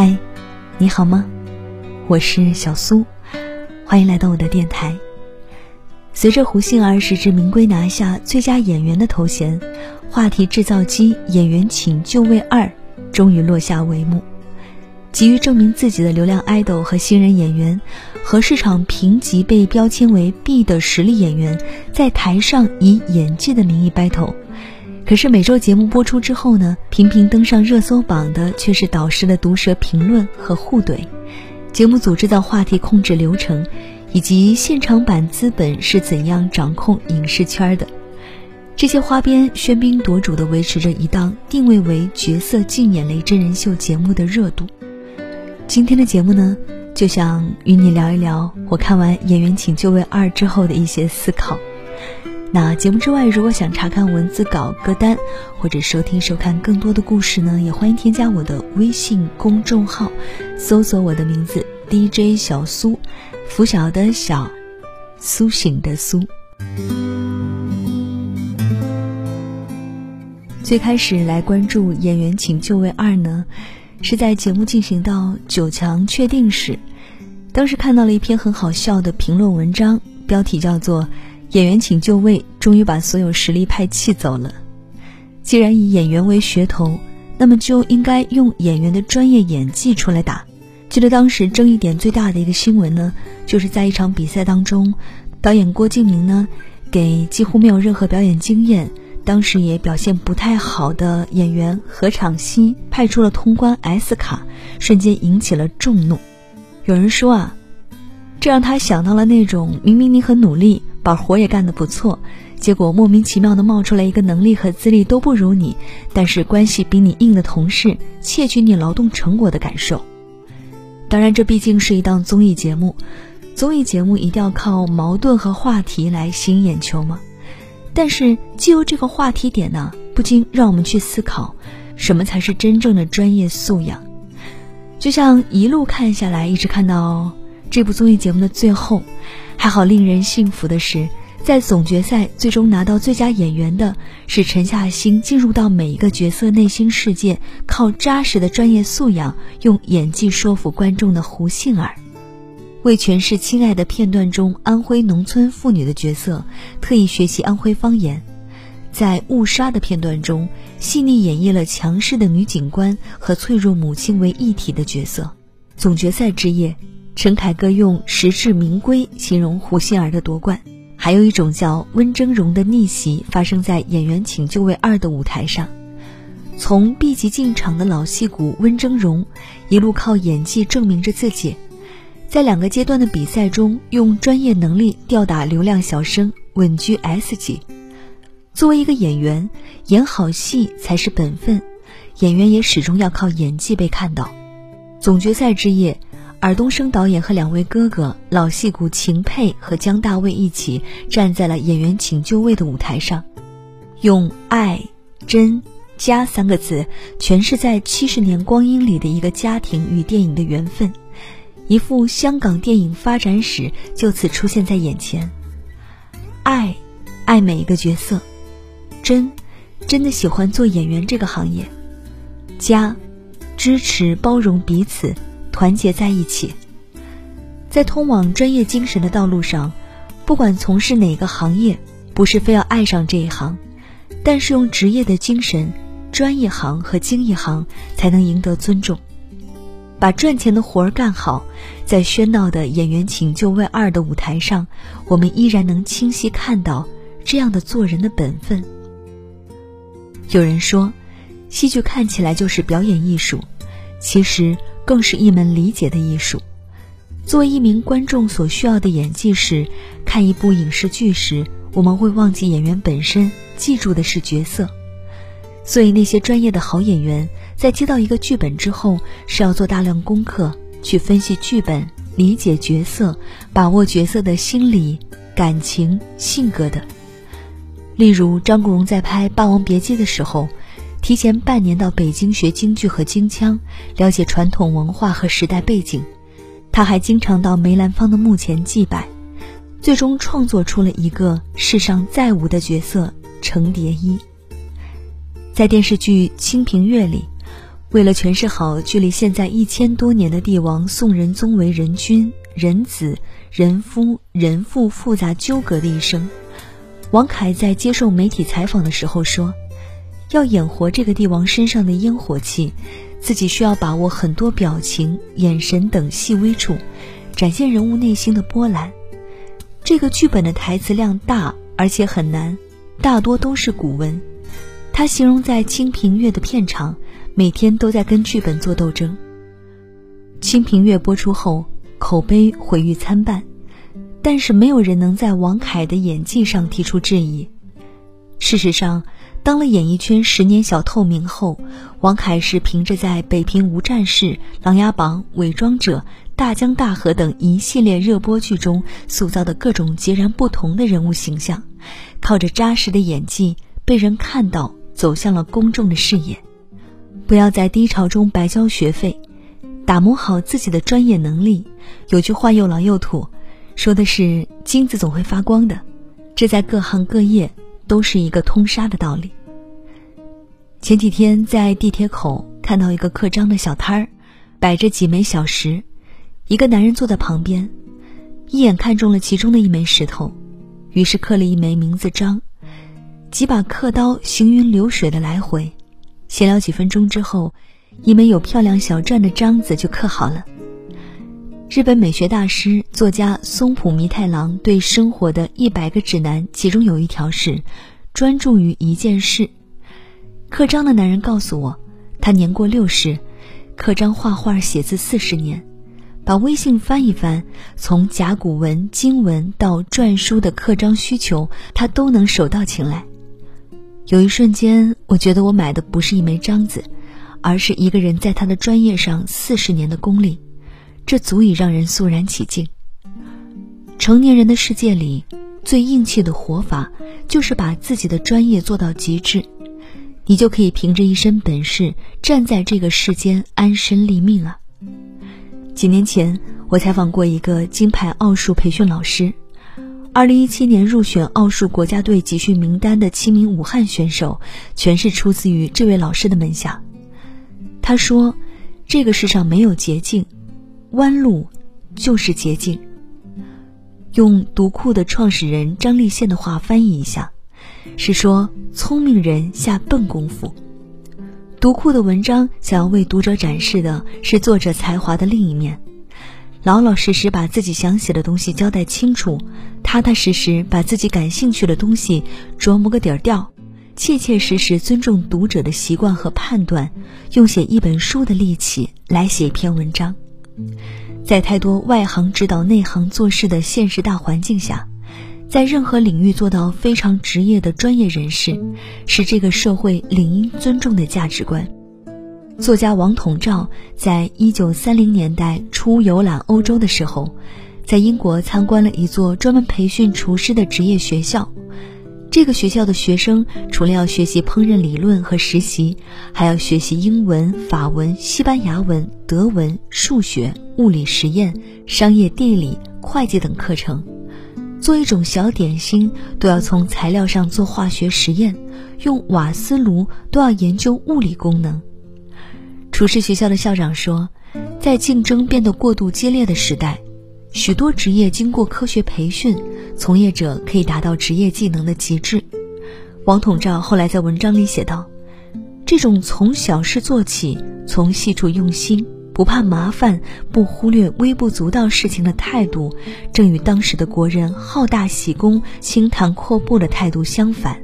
嗨，你好吗？我是小苏，欢迎来到我的电台。随着胡杏儿实至名归拿下最佳演员的头衔，话题制造机《演员请就位二》终于落下帷幕。急于证明自己的流量爱豆和新人演员，和市场评级被标签为 B 的实力演员，在台上以演技的名义 battle。可是每周节目播出之后呢，频频登上热搜榜的却是导师的毒舌评论和互怼。节目组制造话题控制流程，以及现场版资本是怎样掌控影视圈的？这些花边喧宾夺主的维持着一档定位为角色竞演类真人秀节目的热度。今天的节目呢，就想与你聊一聊我看完《演员请就位二》之后的一些思考。那节目之外，如果想查看文字稿、歌单，或者收听、收看更多的故事呢，也欢迎添加我的微信公众号，搜索我的名字 DJ 小苏，拂晓的小，苏醒的苏。最开始来关注《演员请就位二》呢，是在节目进行到九强确定时，当时看到了一篇很好笑的评论文章，标题叫做。演员请就位，终于把所有实力派气走了。既然以演员为噱头，那么就应该用演员的专业演技出来打。记得当时争议点最大的一个新闻呢，就是在一场比赛当中，导演郭敬明呢，给几乎没有任何表演经验，当时也表现不太好的演员何昶希派出了通关 S 卡，瞬间引起了众怒。有人说啊，这让他想到了那种明明你很努力。把活也干得不错，结果莫名其妙的冒出来一个能力和资历都不如你，但是关系比你硬的同事窃取你劳动成果的感受。当然，这毕竟是一档综艺节目，综艺节目一定要靠矛盾和话题来吸引眼球吗？但是，既由这个话题点呢，不禁让我们去思考，什么才是真正的专业素养？就像一路看下来，一直看到这部综艺节目的最后。还好，令人幸福的是，在总决赛最终拿到最佳演员的是沉下心进入到每一个角色内心世界，靠扎实的专业素养用演技说服观众的胡杏儿。为诠释《亲爱的》片段中安徽农村妇女的角色，特意学习安徽方言；在《误杀》的片段中，细腻演绎了强势的女警官和脆弱母亲为一体的角色。总决赛之夜。陈凯歌用实至名归形容胡杏儿的夺冠，还有一种叫温峥嵘的逆袭发生在《演员请就位二》的舞台上。从 B 级进场的老戏骨温峥嵘，一路靠演技证明着自己，在两个阶段的比赛中用专业能力吊打流量小生，稳居 S 级。作为一个演员，演好戏才是本分，演员也始终要靠演技被看到。总决赛之夜。尔冬升导演和两位哥哥老戏骨秦沛和姜大卫一起站在了演员请就位的舞台上，用“爱、真、家”三个字诠释在七十年光阴里的一个家庭与电影的缘分，一幅香港电影发展史就此出现在眼前。爱，爱每一个角色；真，真的喜欢做演员这个行业；家，支持包容彼此。团结在一起，在通往专业精神的道路上，不管从事哪个行业，不是非要爱上这一行，但是用职业的精神，专业行和精一行才能赢得尊重，把赚钱的活儿干好。在喧闹的演员请就位二的舞台上，我们依然能清晰看到这样的做人的本分。有人说，戏剧看起来就是表演艺术，其实。更是一门理解的艺术。作为一名观众，所需要的演技是：看一部影视剧时，我们会忘记演员本身，记住的是角色。所以，那些专业的好演员在接到一个剧本之后，是要做大量功课，去分析剧本、理解角色、把握角色的心理、感情、性格的。例如，张国荣在拍《霸王别姬》的时候。提前半年到北京学京剧和京腔，了解传统文化和时代背景。他还经常到梅兰芳的墓前祭拜，最终创作出了一个世上再无的角色程蝶衣。在电视剧《清平乐》里，为了诠释好距离现在一千多年的帝王宋仁宗为人君、人子、人夫、人父复杂纠葛的一生，王凯在接受媒体采访的时候说：“要演活这个帝王身上的烟火气，自己需要把握很多表情、眼神等细微处，展现人物内心的波澜。这个剧本的台词量大，而且很难，大多都是古文。他形容在《清平乐》的片场。”每天都在跟剧本做斗争。《清平乐》播出后，口碑毁誉参半，但是没有人能在王凯的演技上提出质疑。事实上，当了演艺圈十年小透明后，王凯是凭着在《北平无战事》《琅琊榜》《伪装者》《大江大河》等一系列热播剧中塑造的各种截然不同的人物形象，靠着扎实的演技被人看到，走向了公众的视野。不要在低潮中白交学费，打磨好自己的专业能力。有句话又老又土，说的是金子总会发光的，这在各行各业都是一个通杀的道理。前几天在地铁口看到一个刻章的小摊儿，摆着几枚小石，一个男人坐在旁边，一眼看中了其中的一枚石头，于是刻了一枚名字章，几把刻刀行云流水的来回。闲聊几分钟之后，一枚有漂亮小篆的章子就刻好了。日本美学大师、作家松浦弥太郎对生活的一百个指南，其中有一条是专注于一件事。刻章的男人告诉我，他年过六十，刻章画画写字四十年，把微信翻一翻，从甲骨文、经文到篆书的刻章需求，他都能手到擒来。有一瞬间，我觉得我买的不是一枚章子，而是一个人在他的专业上四十年的功力，这足以让人肃然起敬。成年人的世界里，最硬气的活法就是把自己的专业做到极致，你就可以凭着一身本事站在这个世间安身立命啊。几年前，我采访过一个金牌奥数培训老师。二零一七年入选奥数国家队集训名单的七名武汉选手，全是出自于这位老师的门下。他说：“这个世上没有捷径，弯路就是捷径。”用读库的创始人张立宪的话翻译一下，是说聪明人下笨功夫。读库的文章想要为读者展示的是作者才华的另一面。老老实实把自己想写的东西交代清楚，踏踏实实把自己感兴趣的东西琢磨个底儿掉，切切实实尊重读者的习惯和判断，用写一本书的力气来写一篇文章。在太多外行指导内行做事的现实大环境下，在任何领域做到非常职业的专业人士，是这个社会理应尊重的价值观。作家王统照在一九三零年代初游览欧洲的时候，在英国参观了一座专门培训厨师的职业学校。这个学校的学生除了要学习烹饪理论和实习，还要学习英文、法文、西班牙文、德文、数学、物理实验、商业地理、会计等课程。做一种小点心，都要从材料上做化学实验；用瓦斯炉，都要研究物理功能。厨师学校的校长说，在竞争变得过度激烈的时代，许多职业经过科学培训，从业者可以达到职业技能的极致。王统照后来在文章里写道：“这种从小事做起，从细处用心，不怕麻烦，不忽略微不足道事情的态度，正与当时的国人好大喜功、轻谈阔步的态度相反。”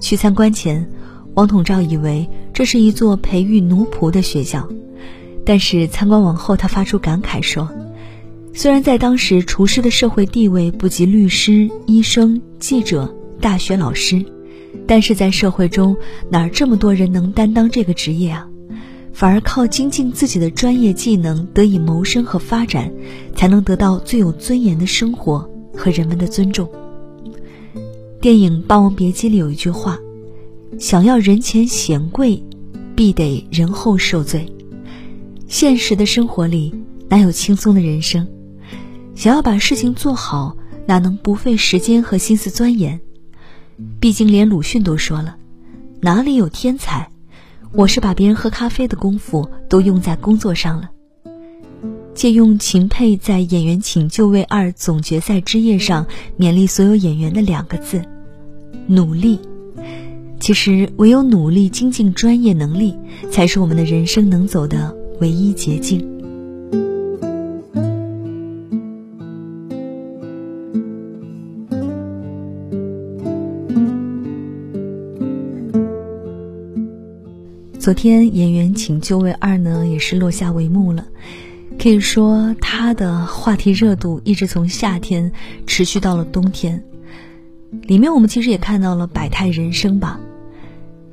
去参观前。王统照以为这是一座培育奴仆的学校，但是参观完后，他发出感慨说：“虽然在当时厨师的社会地位不及律师、医生、记者、大学老师，但是在社会中哪儿这么多人能担当这个职业啊？反而靠精进自己的专业技能得以谋生和发展，才能得到最有尊严的生活和人们的尊重。”电影《霸王别姬》里有一句话。想要人前显贵，必得人后受罪。现实的生活里哪有轻松的人生？想要把事情做好，哪能不费时间和心思钻研？毕竟连鲁迅都说了：“哪里有天才？我是把别人喝咖啡的功夫都用在工作上了。借用秦沛在《演员请就位二》总决赛之夜上勉励所有演员的两个字：努力。其实，唯有努力精进专业能力，才是我们的人生能走的唯一捷径。昨天《演员请就位二》呢，也是落下帷幕了。可以说，它的话题热度一直从夏天持续到了冬天。里面我们其实也看到了百态人生吧。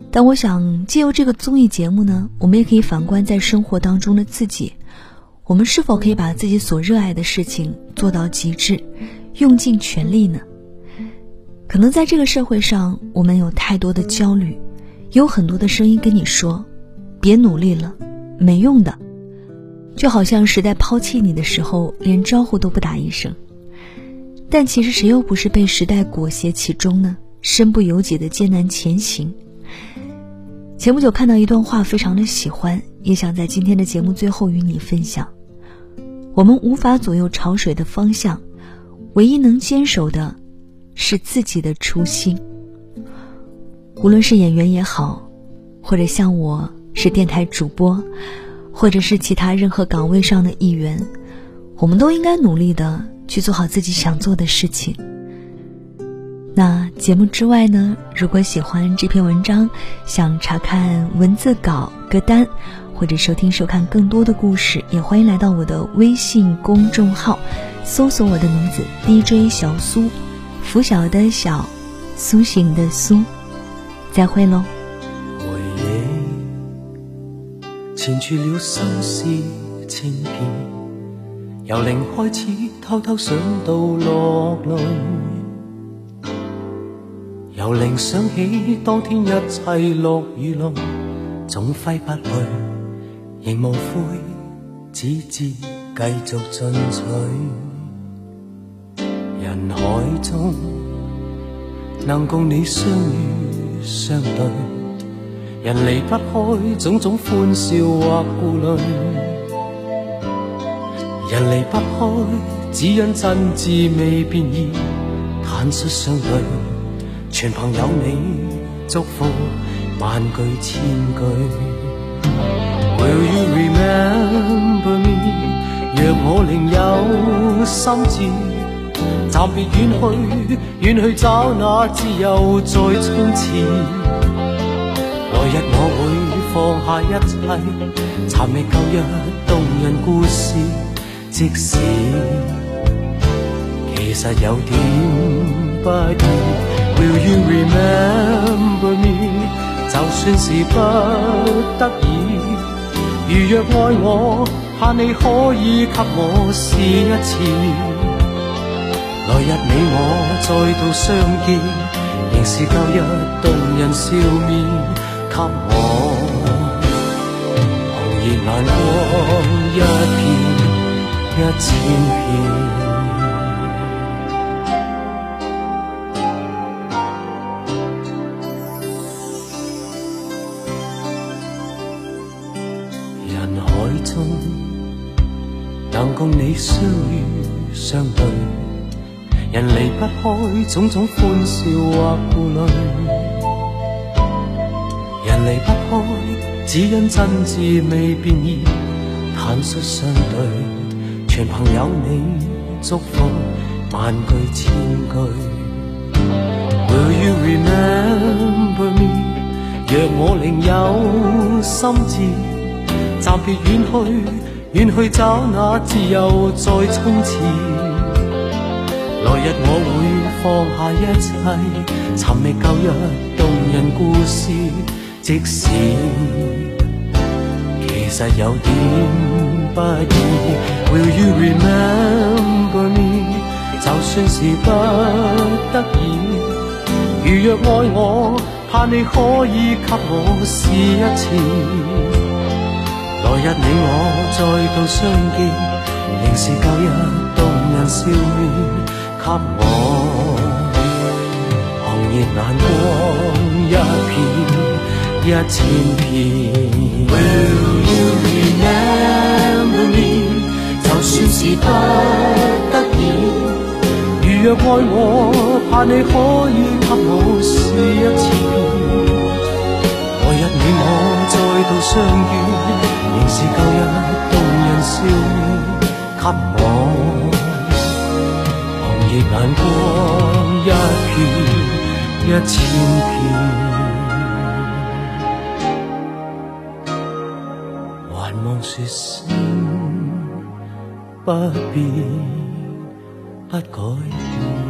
但我想，借由这个综艺节目呢，我们也可以反观在生活当中的自己，我们是否可以把自己所热爱的事情做到极致，用尽全力呢？可能在这个社会上，我们有太多的焦虑。有很多的声音跟你说：“别努力了，没用的。”就好像时代抛弃你的时候，连招呼都不打一声。但其实谁又不是被时代裹挟其中呢？身不由己的艰难前行。前不久看到一段话，非常的喜欢，也想在今天的节目最后与你分享。我们无法左右潮水的方向，唯一能坚守的，是自己的初心。无论是演员也好，或者像我是电台主播，或者是其他任何岗位上的一员，我们都应该努力的去做好自己想做的事情。那节目之外呢？如果喜欢这篇文章，想查看文字稿、歌单，或者收听收看更多的故事，也欢迎来到我的微信公众号，搜索我的名字 DJ 小苏，拂晓的晓，苏醒的苏。再会喽。回忆缠住了心思千遍，由零开始偷偷想到落泪，由零想起当天一切落雨落，总挥不去，仍无悔，只知继续进取。人海中能共你相遇。相对，人离不开种种欢笑或顾虑，人离不开只因真挚未变异，坦率相对，全凭有你祝福万句千句。Will you remember me？若我另有心志。暂别远去，远去找那自由再冲刺。来日我会放下一切，寻觅旧日动人故事。即使其实有点不易，Will you remember me？就算是不得已，如若爱我，盼你可以给我试一次。来日你我再度相见，仍是旧日动人笑面，给我红热眼光一片一千片。人海中能共你相遇相对。人离不开种种欢笑或顾虑，人离不开只因真挚未变异，坦率相对，全凭有你祝福万句千句。Will you remember me？若我另有心志，暂别远去，远去找那自由再冲刺。来日我会放下一切，寻觅旧日动人故事。即使其实有点不易，Will you remember me？就算是不得已，如若爱我，盼你可以给我试一次。来日你我再度相见，仍是旧日动人笑面。给我红热眼光一片一千遍。Will you remember me？就算是不得已，如若爱我，盼你可以给我试一次。来日你我再度相遇，仍是旧日动人笑面，给我你眼光一片一千片。还望说声不变不改变。